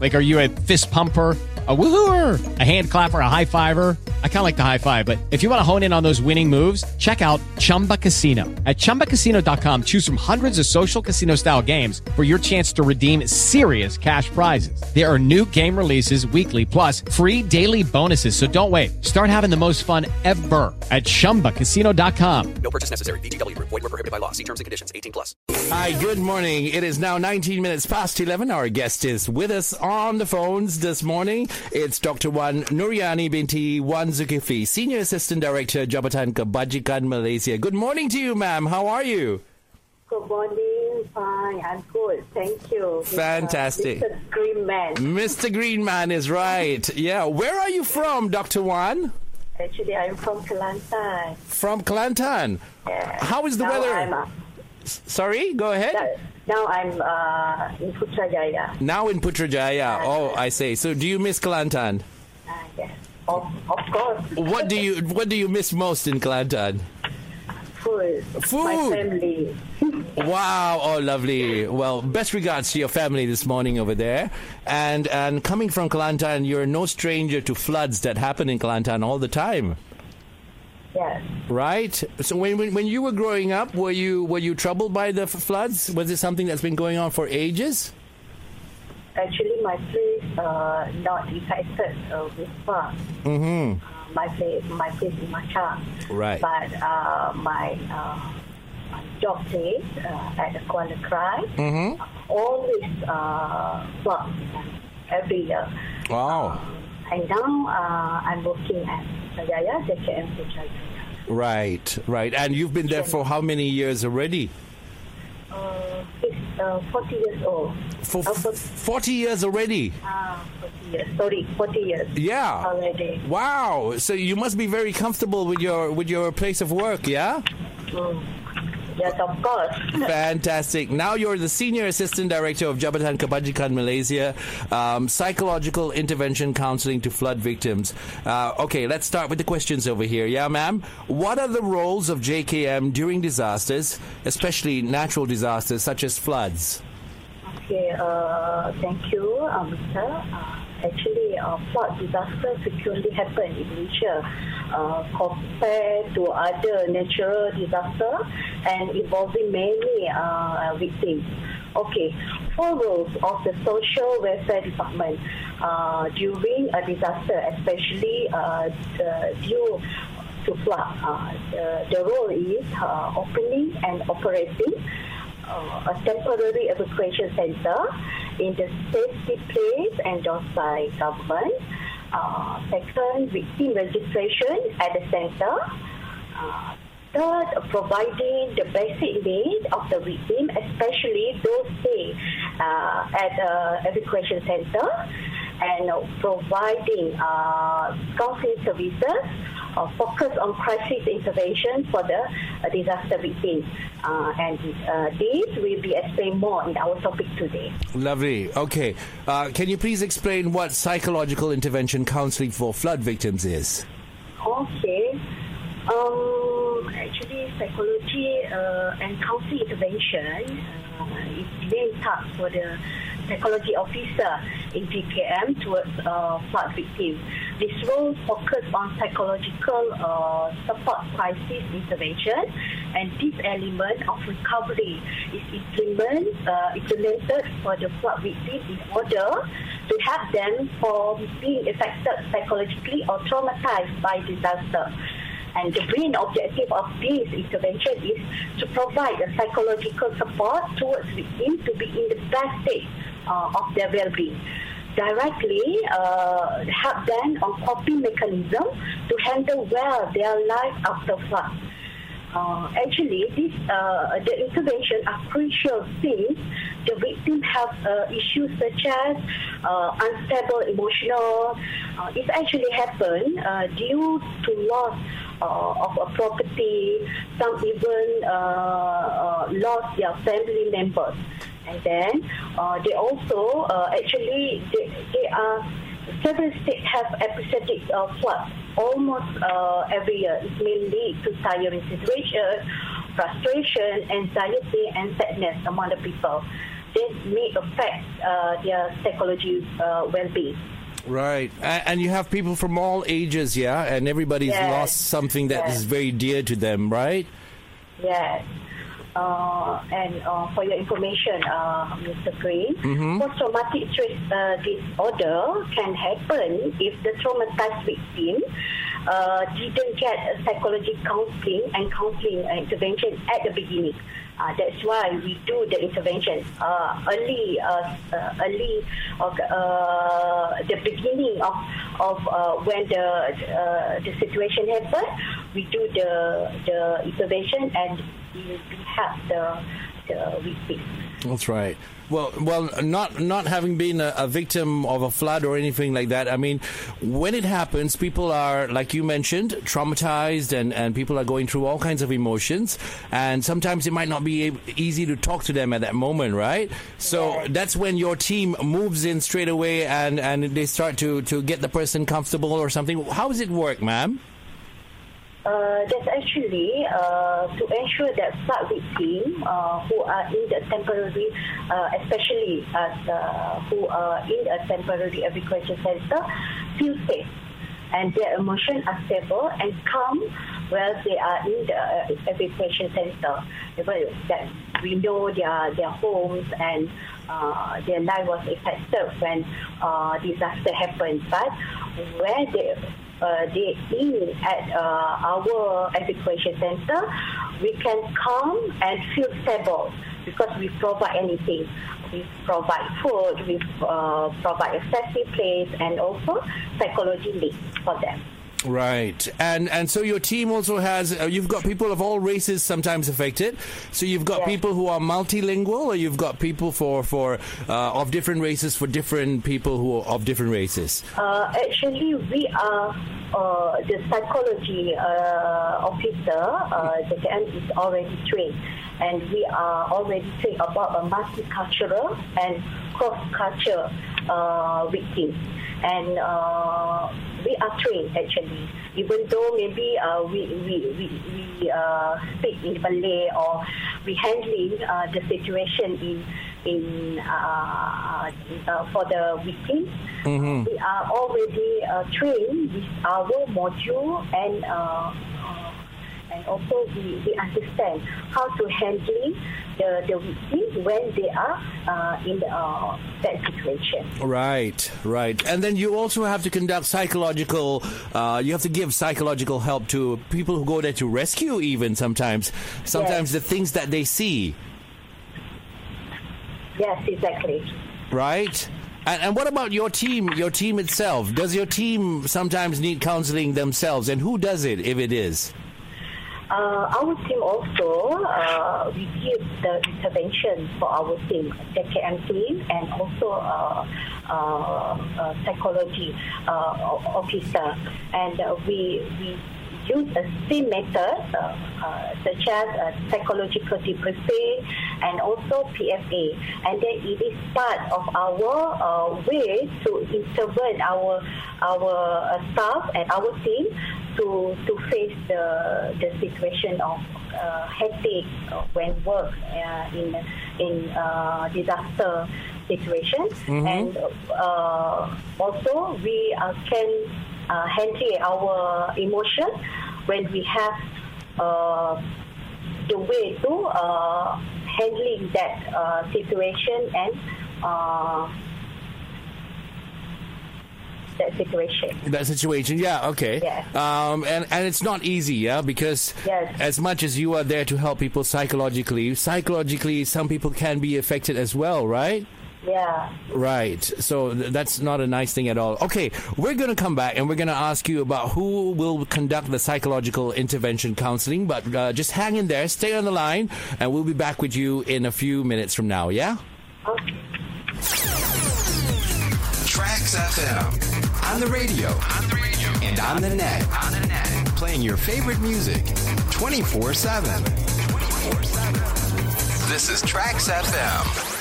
Like, are you a fist pumper? a woohooer, a hand clapper, a high fiver. I kind of like the high five, but if you want to hone in on those winning moves, check out Chumba Casino. At ChumbaCasino.com, choose from hundreds of social casino style games for your chance to redeem serious cash prizes. There are new game releases weekly, plus free daily bonuses. So don't wait. Start having the most fun ever at ChumbaCasino.com. No purchase necessary. VGW. Void were prohibited by law. See terms and conditions. 18 plus. Hi, good morning. It is now 19 minutes past 11. Our guest is with us on the phones this morning. It's Dr. Wan Nurayunee binti Wan Zulkifli, Senior Assistant Director, Jabatan Kebajikan Malaysia. Good morning to you, ma'am. How are you? Good morning. Fine. I'm good. Thank you. Fantastic. Mr. Green Man. Mr. Green Man is right. Yeah. Where are you from, Dr. Wan? Actually, I'm from Kelantan. From Kelantan? Yeah. How is the now weather? Sorry, go ahead. Now I'm uh, in Putrajaya. Now in Putrajaya. Oh, I say. So, do you miss Kelantan? Uh, yes. Of, of course. What do you What do you miss most in Kelantan? Food. Food. My family. Wow! Oh, lovely. Well, best regards to your family this morning over there. And and coming from Kelantan, you're no stranger to floods that happen in Kelantan all the time, Yes. right? So when, when when you were growing up, were you were you troubled by the f- floods? Was it something that's been going on for ages? Actually, my place uh, not affected uh, with flood. Mm-hmm. Uh, my place, my place in Machang. Right. But uh, my uh, job place uh, at the Kuala Krai Mm-hmm. always uh, flood every year. Wow. And now uh, I'm working at JKM Putrajaya. Right, right. And you've been there for how many years already? Uh, uh, 40 years old. For Uh, f- for- 40 years already. Ah, 40 years. Sorry, 40 years Yeah. already. Wow. So you must be very comfortable with your with your place of work, yeah? Mm. Yes, of course. Fantastic. Now you're the Senior Assistant Director of Jabatan Kebajikan Malaysia, um, Psychological Intervention Counseling to Flood Victims. Uh, okay, let's start with the questions over here. Yeah, ma'am? What are the roles of JKM during disasters, especially natural disasters such as floods? Okay, uh, thank you, uh, Mr. Uh, actually, uh, flood disaster frequently happen in Malaysia uh, compared to other natural disaster and involving many uh, victims. Okay, four roles of the social welfare department uh, during a disaster, especially uh, due to flood. Uh, the, the role is uh, opening and operating uh, a temporary evacuation center in the safety place and by government. Uh, second, victim registration at the center. Uh, third, providing the basic needs of the victim, especially those stay uh, at the evacuation center, and uh, providing uh, counseling services uh, focus on crisis intervention for the uh, disaster victims. Uh, and uh, this will be explained more in our topic today. Lovely. Okay. Uh, can you please explain what psychological intervention counseling for flood victims is? Okay. Um, actually, psychology uh, and counseling intervention uh, is main task for the psychology officer in JKM towards uh, flood victims. This role focuses on psychological uh, support crisis intervention, and this element of recovery is implement, uh, implemented for the flood victims in order to help them from being affected psychologically or traumatized by disaster. And the main objective of this intervention is to provide a psychological support towards victims to be in the best state uh, of their well-being. Directly uh, help them on coping mechanism to handle well their life after flood. Uh, actually, this uh, the intervention are crucial since the victim have uh, issues such as uh, unstable emotional. Uh, it actually happened uh, due to loss of a property. Some even lost their family members, and then uh, they also uh, actually they, they are several states have episodic uh, floods almost uh, every year. It may lead to tiring situations, frustration, anxiety, and sadness among the people. This may affect uh, their psychology uh, well-being. Right, and, you have people from all ages, yeah, and everybody's Yes. lost something that is Yes. very dear to them, right? Yes. Uh, and uh, for your information, uh, Mr. Green, post-traumatic stress uh, disorder can happen if the traumatized victim uh, didn't get a psychology counseling and counseling uh, intervention at the beginning. Uh, that's why we do the intervention uh, early, uh, uh, early, of, uh, the beginning of of uh, when the uh, the situation happens. We do the the intervention and we, we help the the victim. That's right. Well, well, not not having been a, a victim of a flood or anything like that. I mean, when it happens, people are, like you mentioned, traumatized, and and people are going through all kinds of emotions, and sometimes it might not be ab- easy to talk to them at that moment, right? So that's when your team moves in straight away, and and they start to to get the person comfortable or something. How does it work, ma'am? Uh, that's actually uh, to ensure that flood victims uh, who are in the temporary, uh, especially as uh, who are in a temporary evacuation center, feel safe and their emotions are stable and calm while they are in the evacuation center. That we know their their homes and uh, their life was affected when uh, disaster happened, but where they uh, in at uh, our evacuation center, we can calm and feel stable because we provide anything. We provide food, we uh, provide a safety place, and also psychology for them. Right, and and so your team also has uh, you've got people of all races sometimes affected. So you've got people who are multilingual, or you've got people for for uh, of different races for different people who are of different races. Uh, actually, we are uh, the psychology uh, officer. Uh, the KM is already trained, and we are already trained about a multicultural and cross-cultural uh, victims. And uh, we are trained actually, even though maybe uh, we we we, we uh, speak in Malay or we handling uh, the situation in in uh, uh, for the victims. We are already uh, trained with our module and. Uh, and also we, we understand how to handle the, the victim when they are uh, in uh, that situation. Right, right, and then you also have to conduct psychological. Uh, you have to give psychological help to people who go there to rescue. Even sometimes, sometimes the things that they see. Yes, exactly. Right. And, and what about your team? Your team itself? Does your team sometimes need counseling themselves? And who does it if it is? Uh, our team also, uh, we give the intervention for our team, the KM team, and also uh, uh, uh, psychology uh, officer. And uh, we, we use a same method, uh, uh, such as uh, psychological debriefing and also PFA. And then it is part of our way to intervene our our staff and our team to to face the the situation of uh, headache when work uh, in in uh, disaster situation. And uh, also we uh, can uh, handle our emotion when we have uh, the way to uh, handling that uh, situation and uh, that situation. That situation, yeah, okay. Yeah. Um, and and it's not easy, yeah, because Yes. as much as you are there to help people psychologically, psychologically, some people can be affected as well, right? Yeah. Right. So th- that's not a nice thing at all. Okay, we're going to come back and we're going to ask you about who will conduct the psychological intervention counseling. But uh, just hang in there, stay on the line, and we'll be back with you in a few minutes from now. Yeah. Okay. Trax FM. On the radio. On the radio. And on the net. On the net. Playing your favorite music 24 7. This is Trax FM.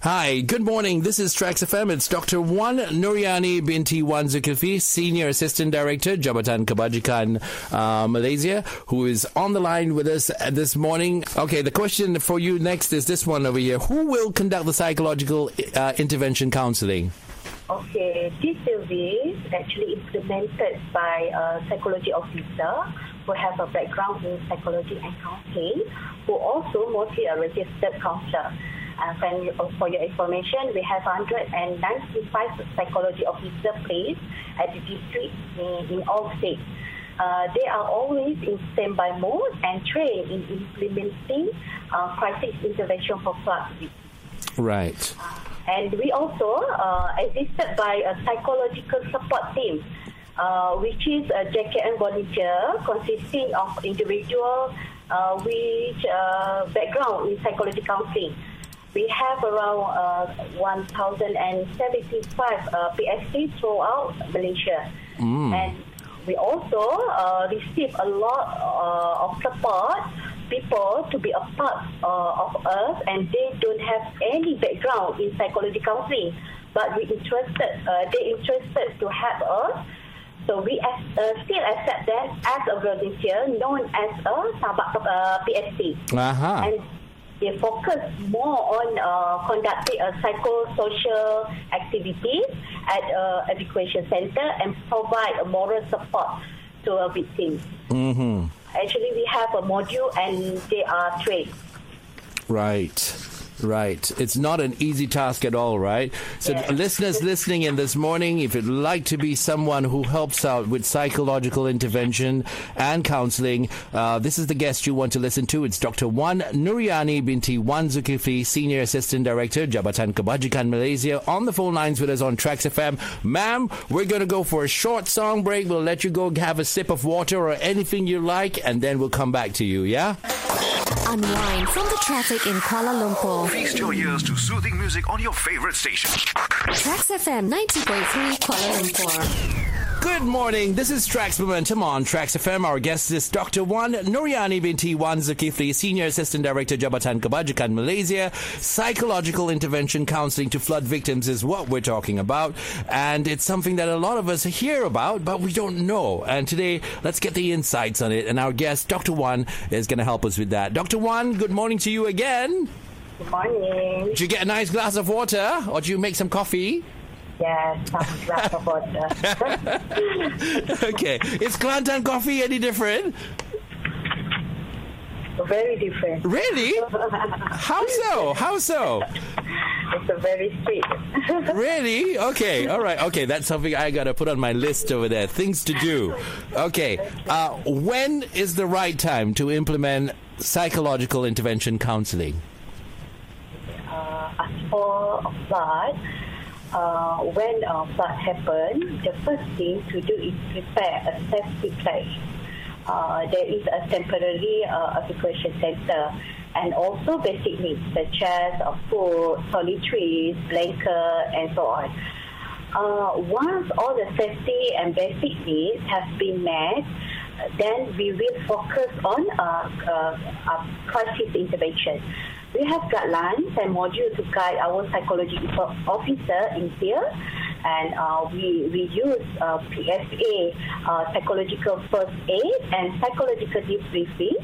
Hi, good morning. This is Trax FM. It's Dr. Wan Nurayunee binti Wan Zulkifli, Senior Assistant Director, Jabatan Kebajikan uh, Malaysia, who is on the line with us this morning. Okay, the question for you next is this one over here. Who will conduct the psychological uh, intervention counseling? Okay, this service is actually implemented by a psychology officer who has a background in psychology and counseling, who also mostly a registered counselor. Uh, and for your information, we have 195 psychology officer placed at the district in, in all states. Uh, they are always in standby mode and trained in implementing uh, crisis intervention for victims. Right. And we also uh, assisted by a psychological support team, uh, which is a JKN volunteer consisting of individual uh, with uh, background in psychology counseling. We have around uh, 1,075 uh, PSC throughout Malaysia. And we also uh, receive a lot uh, of support people to be a part uh, of us and they don't have any background in psychology counseling but we interested uh, they interested to help us so we as, uh, still accept them as a volunteer known as a sahabat uh, PSC Uh-huh. and they focus more on uh, conducting a psychosocial activities at a education center and provide a moral support to a victim. Mm-hmm. Actually, we have a module and they are trained. Right. Right. It's not an easy task at all, right? So, Yeah. listeners listening in this morning, if you'd like to be someone who helps out with psychological intervention and counseling, uh, this is the guest you want to listen to. It's Dr. Wan Nurayunee binti Wan Zulkifli, Senior Assistant Director, Jabatan Kebajikan Malaysia, on the phone lines with us on Trax FM. Ma'am, we're going to go for a short song break. We'll let you go have a sip of water or anything you like, and then we'll come back to you, yeah? Unwind from the traffic in Kuala Lumpur. Feast your ears to soothing music on your favorite station. Trax FM 90.3 Kuala Lumpur. Good morning. This is Trax Momentum on Trax FM. Our guest is Dr. Wan Nurayunee binti Wan Zulkifli, Senior Assistant Director, Jabatan Kebajikan Malaysia. Psychological intervention counseling to flood victims is what we're talking about. And it's something that a lot of us hear about, but we don't know. And today, let's get the insights on it. And our guest, Dr. Wan, is going to help us with that. Dr. Wan, good morning to you again. Good morning. Did you get a nice glass of water or did you make some coffee? Yes, some glass of water. okay. Is Kelantan coffee any different? very different. Really? How so? How so? It's a very sweet. Really? Okay. All right. Okay. That's something I got to put on my list over there. Things to do. Okay. Uh, when is the right time to implement psychological intervention counseling? uh, as for flood, uh, when a flood happens, the first thing to do is prepare a safety place. Uh, there is a temporary uh, evacuation center and also basic needs such as uh, food, toiletries, blanket, and so on. Uh, once all the safety and basic needs have been met, then we will focus on uh, uh, uh, crisis intervention. We have guidelines and modules to guide our psychology officer in here, and uh, we, we use uh, PFA, uh, psychological first aid, and psychological debriefing.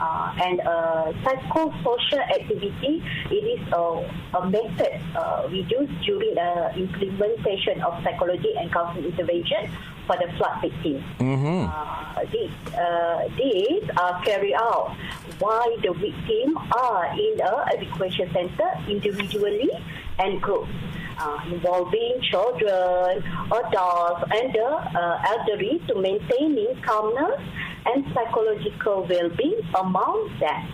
Uh, and uh, psychosocial activity, it is a, a method uh, we use during the implementation of psychology and counseling intervention for the flood victims. Uh, these, uh, these are carried out while the victims are in a evacuation center individually and groups. Uh, involving children, adults, and the uh, elderly to maintaining calmness and psychological well-being among them.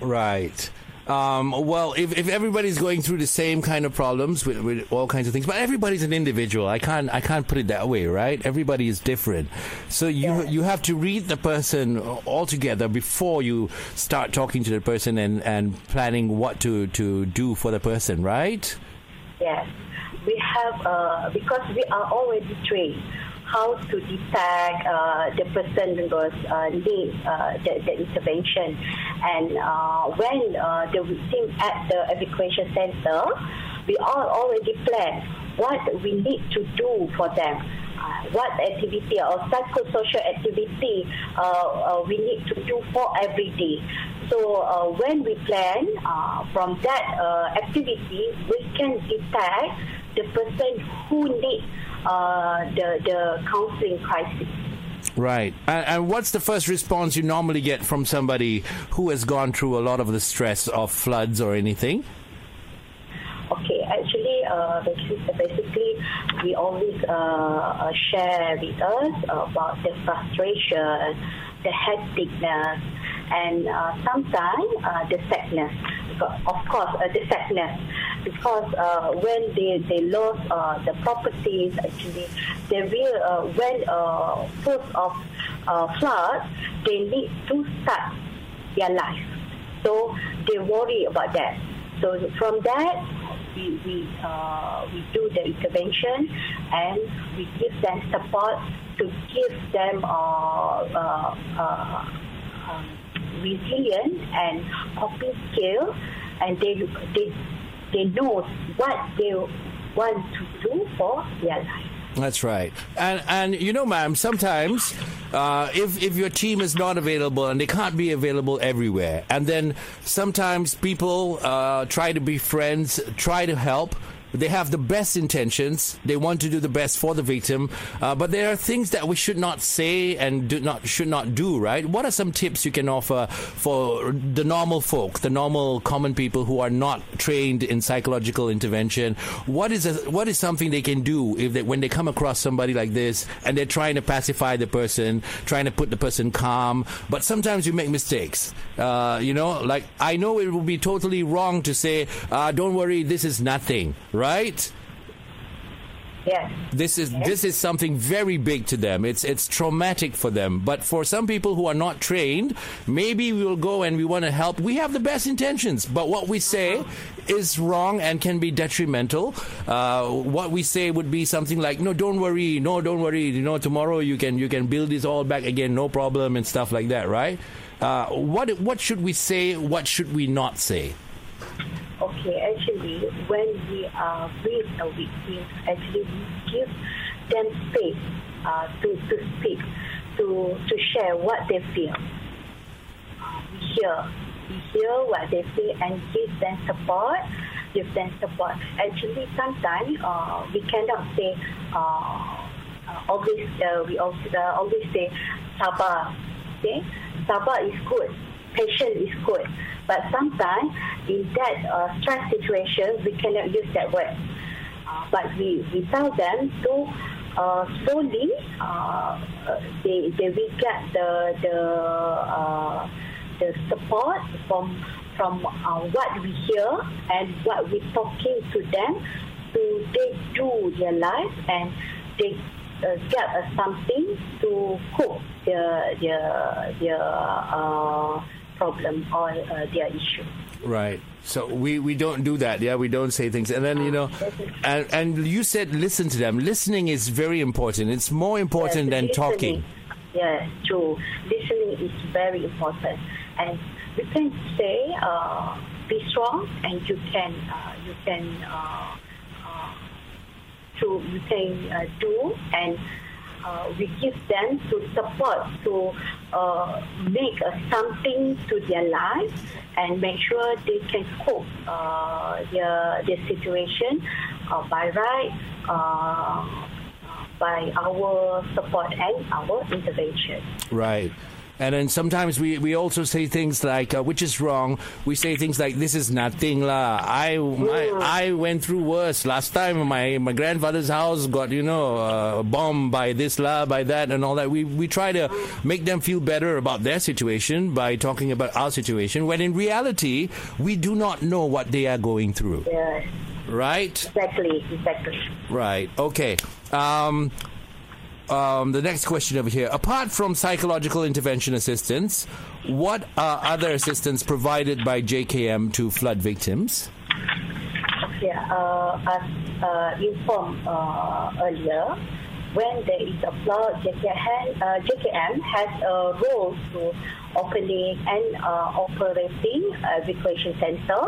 Right. Um, well, if, if everybody's going through the same kind of problems with, with all kinds of things, but everybody's an individual. I can't I can't put it that way, right? Everybody is different. So you you have to read the person altogether before you start talking to the person and, and planning what to, to do for the person, right? Yes, we have uh, because we are already trained how to detect uh, the person was uh, uh, the, the intervention, and when the victim at the evacuation center, we all already plan what we need to do for them. What activity or psychosocial activity uh, uh, we need to do for every day. So uh, when we plan from that activity, we can detect the person who needs uh, the the counseling crisis. Right. And, and what's the first response you normally get from somebody who has gone through a lot of the stress of floods or anything? Okay, actually, uh, basically, we always uh, uh, share with us about the frustration, the hecticness, and uh, sometimes uh, the sadness. Of course, uh, the sadness. Because uh, when they, they lost uh, the properties, actually, they will, uh, when uh, first of uh, flood, they need to start their life. So they worry about that. So from that, we we, uh, we do the intervention and we give them support to give them uh, uh, uh, um, resilience and coping skill, and they they they know what they want to do for their life. That's right. And and you know, ma'am, sometimes uh, if if your team is not available and they can't be available everywhere, and then sometimes people uh, try to be friends, try to help. They have the best intentions. They want to do the best for the victim, uh, but there are things that we should not say and do not should not do. Right? What are some tips you can offer for the normal folk, the normal common people who are not trained in psychological intervention? What is a, what is something they can do if they, when they come across somebody like this and they're trying to pacify the person, trying to put the person calm, but sometimes you make mistakes. Uh, you know, like I know it would be totally wrong to say, uh, "Don't worry, this is nothing." Right? Yes. This is this is something very big to them. It's it's traumatic for them. But for some people who are not trained, maybe we will go and we want to help. We have the best intentions, but what we say is wrong and can be detrimental. Uh, what we say would be something like, "No, don't worry. No, don't worry. You know, tomorrow you can you can build this all back again, no problem," and stuff like that, right? Uh, what what should we say? What should we not say? Okay, actually, when we are with a victim, actually we give them space uh, to, to speak, to, to share what they feel. Uh, we hear, we hear what they feel and give them support, give them support. Actually, sometimes uh, we cannot say, uh, uh, always, uh, we always, uh, always say, sabar, okay? Sabar is good, patience is good. But sometimes in that uh, stress situation, we cannot use that word. Uh, but we, we tell them to uh, slowly, uh, they, they will get the, the, uh, the support from, from uh, what we hear and what we talking to them to they do their life and they uh, get uh, something to cope their, their, their uh, problem or uh, their issue. Right. So we, we don't do that. Yeah, we don't say things. And then you know, and and you said listen to them. Listening is very important. It's more important Yes, than listening. talking. Yeah, true. Listening is very important, and you can say, uh, "Be strong," and you can, uh, you can, uh, uh, to you can uh, do, and uh, we give them to support to uh, make uh, something to their life and make sure they can cope uh, their their situation uh, by right. Uh, by our support and our intervention. Right. And then sometimes we, we also say things like, uh, which is wrong. We say things like, this is nothing lah. I, my, I went through worse. Last time my, my grandfather's house got, you know, uh, bombed by this lah, by that and all that. We, we try to make them feel better about their situation by talking about our situation when in reality, we do not know what they are going through. Yes, Right? exactly, exactly. Right. Okay. Um, um, the next question over here. Apart from psychological intervention assistance, what are other assistance provided by JKM to flood victims? Yeah, uh, as uh, informed uh, earlier, when there is a flood, JKM, uh, JKM has a role to opening and uh, operating evacuation center.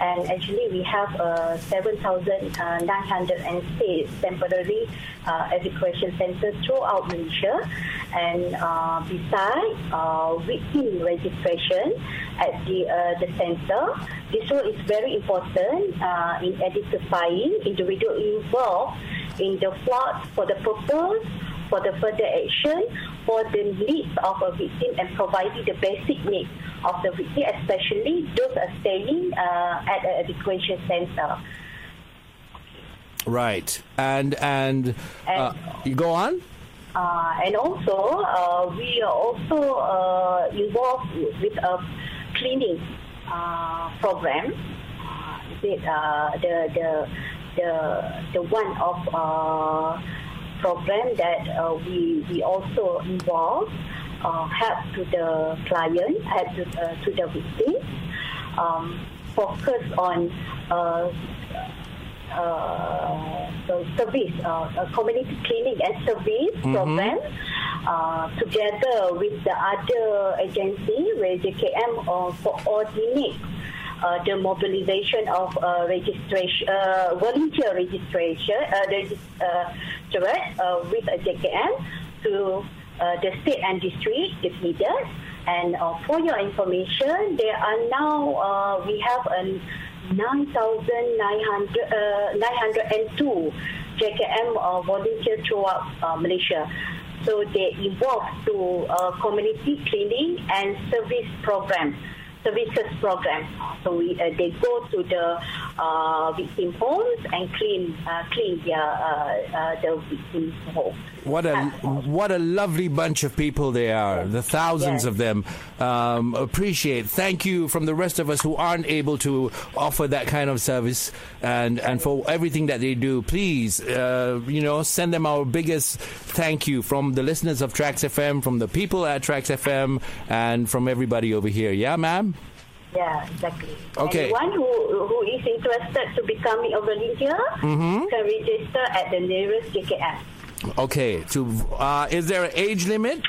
And actually, we have uh, 7,906 temporary uh, evacuation centers throughout Malaysia. And uh, besides uh, victim registration at the uh, the center, this role is very important uh, in identifying individuals involved in the flood for the purpose for the further action for the needs of a victim and providing the basic needs of the victim, especially those are staying uh, at an evacuation center. Right. And and uh, you go on. Uh, and also, uh, we are also uh, involved with a cleaning uh, program. It uh, the the the the one of uh, program that uh, we we also involve uh, help to the client, help to, uh, to the victim, um, focus on. Uh, uh, so service, uh, community cleaning and service program, uh, together with the other agency where JKM uh, coordinate uh, the mobilization of uh, registration, uh, volunteer registration, uh, uh, direct, uh, with a JKM to uh, the state and district if needed. And uh, for your information, there are now, uh, we have a 9,900, uh, 902 JKM uh, volunteers throughout uh, Malaysia. So they involve to uh, community cleaning and service program, services program. So we, uh, they go to the uh, victim homes and clean uh, clean their uh, uh, the victims' home. What a what a lovely bunch of people they are. The thousands Yes. of them um, appreciate. Thank you from the rest of us who aren't able to offer that kind of service and and for everything that they do. Please, uh, you know, send them our biggest thank you from the listeners of Trax FM, from the people at Trax FM, and from everybody over here. Yeah, ma'am. Yeah, exactly. Okay. Anyone who, who is interested to becoming a volunteer Mm-hmm. can register at the nearest JKM. Okay. To uh, is there an age limit?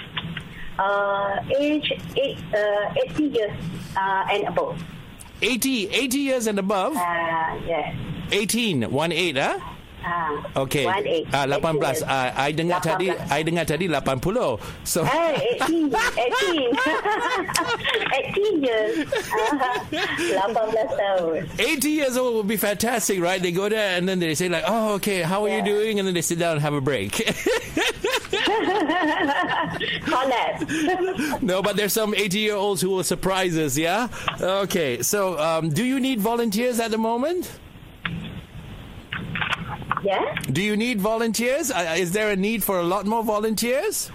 Uh, age eight, uh, 80 years uh, and above. 80, 80 years and above. Uh, yes. 18, 1 8, huh? Uh, Okay. Ah, 18. Ah, I dengar tadi, 18. I dengar tadi 80. So Hey, 18, 18. 18 years. Uh, 18 tahun. 80 years old would be fantastic, right? They go there and then they say like, "Oh, okay, how are you doing?" And then they sit down and have a break. No, but there's some 80 year olds who will surprise us. Yeah. Okay. So, um, do you need volunteers at the moment? Yeah? Do you need volunteers? Uh, is there a need for a lot more volunteers?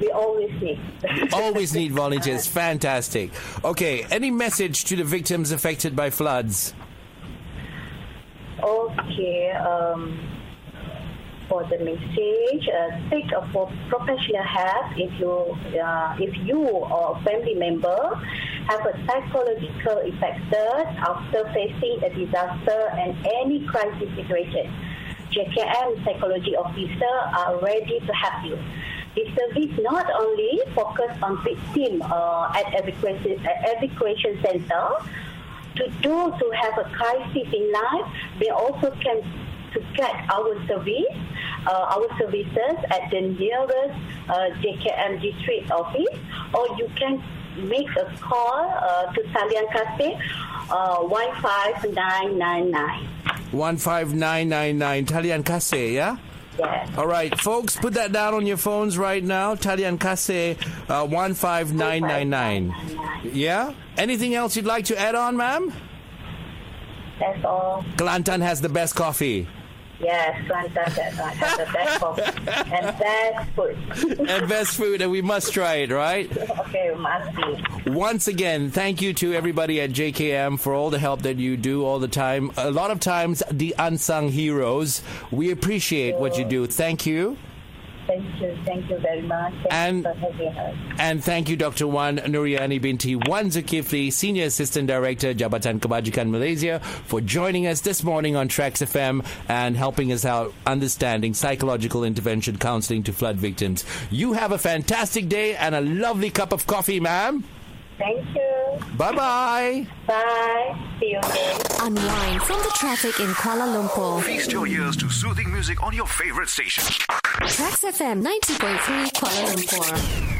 We always need. Always need volunteers. Fantastic. Okay. Any message to the victims affected by floods? Okay. Um, for the message, uh, seek a pro- professional help if you uh, if you or a family member have a psychological affected after facing a disaster and any crisis situation. JKM psychology officer are ready to help you. This service not only focus on victim uh, at evacuation, uh, evacuation center, to those who have a crisis in life, they also can to get our service, uh, our services at the nearest uh, JKM district office, or you can make a call uh, to Talian Kasih, uh, 15999. 15999 Talian Kasih, yeah? Yes. All right, folks, put that down on your phones right now. Talian Kasih, uh, 15999. Yeah? Anything else you'd like to add on, ma'am? That's all. Kelantan has the best coffee. Yes, fantastic. Have the best coffee and best food. and best food, and we must try it, right? okay, must be. Once again, thank you to everybody at JKM for all the help that you do all the time. A lot of times, the unsung heroes. We appreciate what you do. Thank you. Thank you. Thank you very much. Thank And- you for having us. And thank you, Dr. Wan Nurayunee Binti Wan Zulkifli, Senior Assistant Director, Jabatan Kebajikan Malaysia, for joining us this morning on Trax FM and helping us out understanding psychological intervention counseling to flood victims. You have a fantastic day and a lovely cup of coffee, ma'am. Thank you. Bye bye. Bye. See you again. Unwind from the traffic in Kuala Lumpur. Feast your ears to soothing music on your favorite station. Trax FM 90.3 Kuala Lumpur.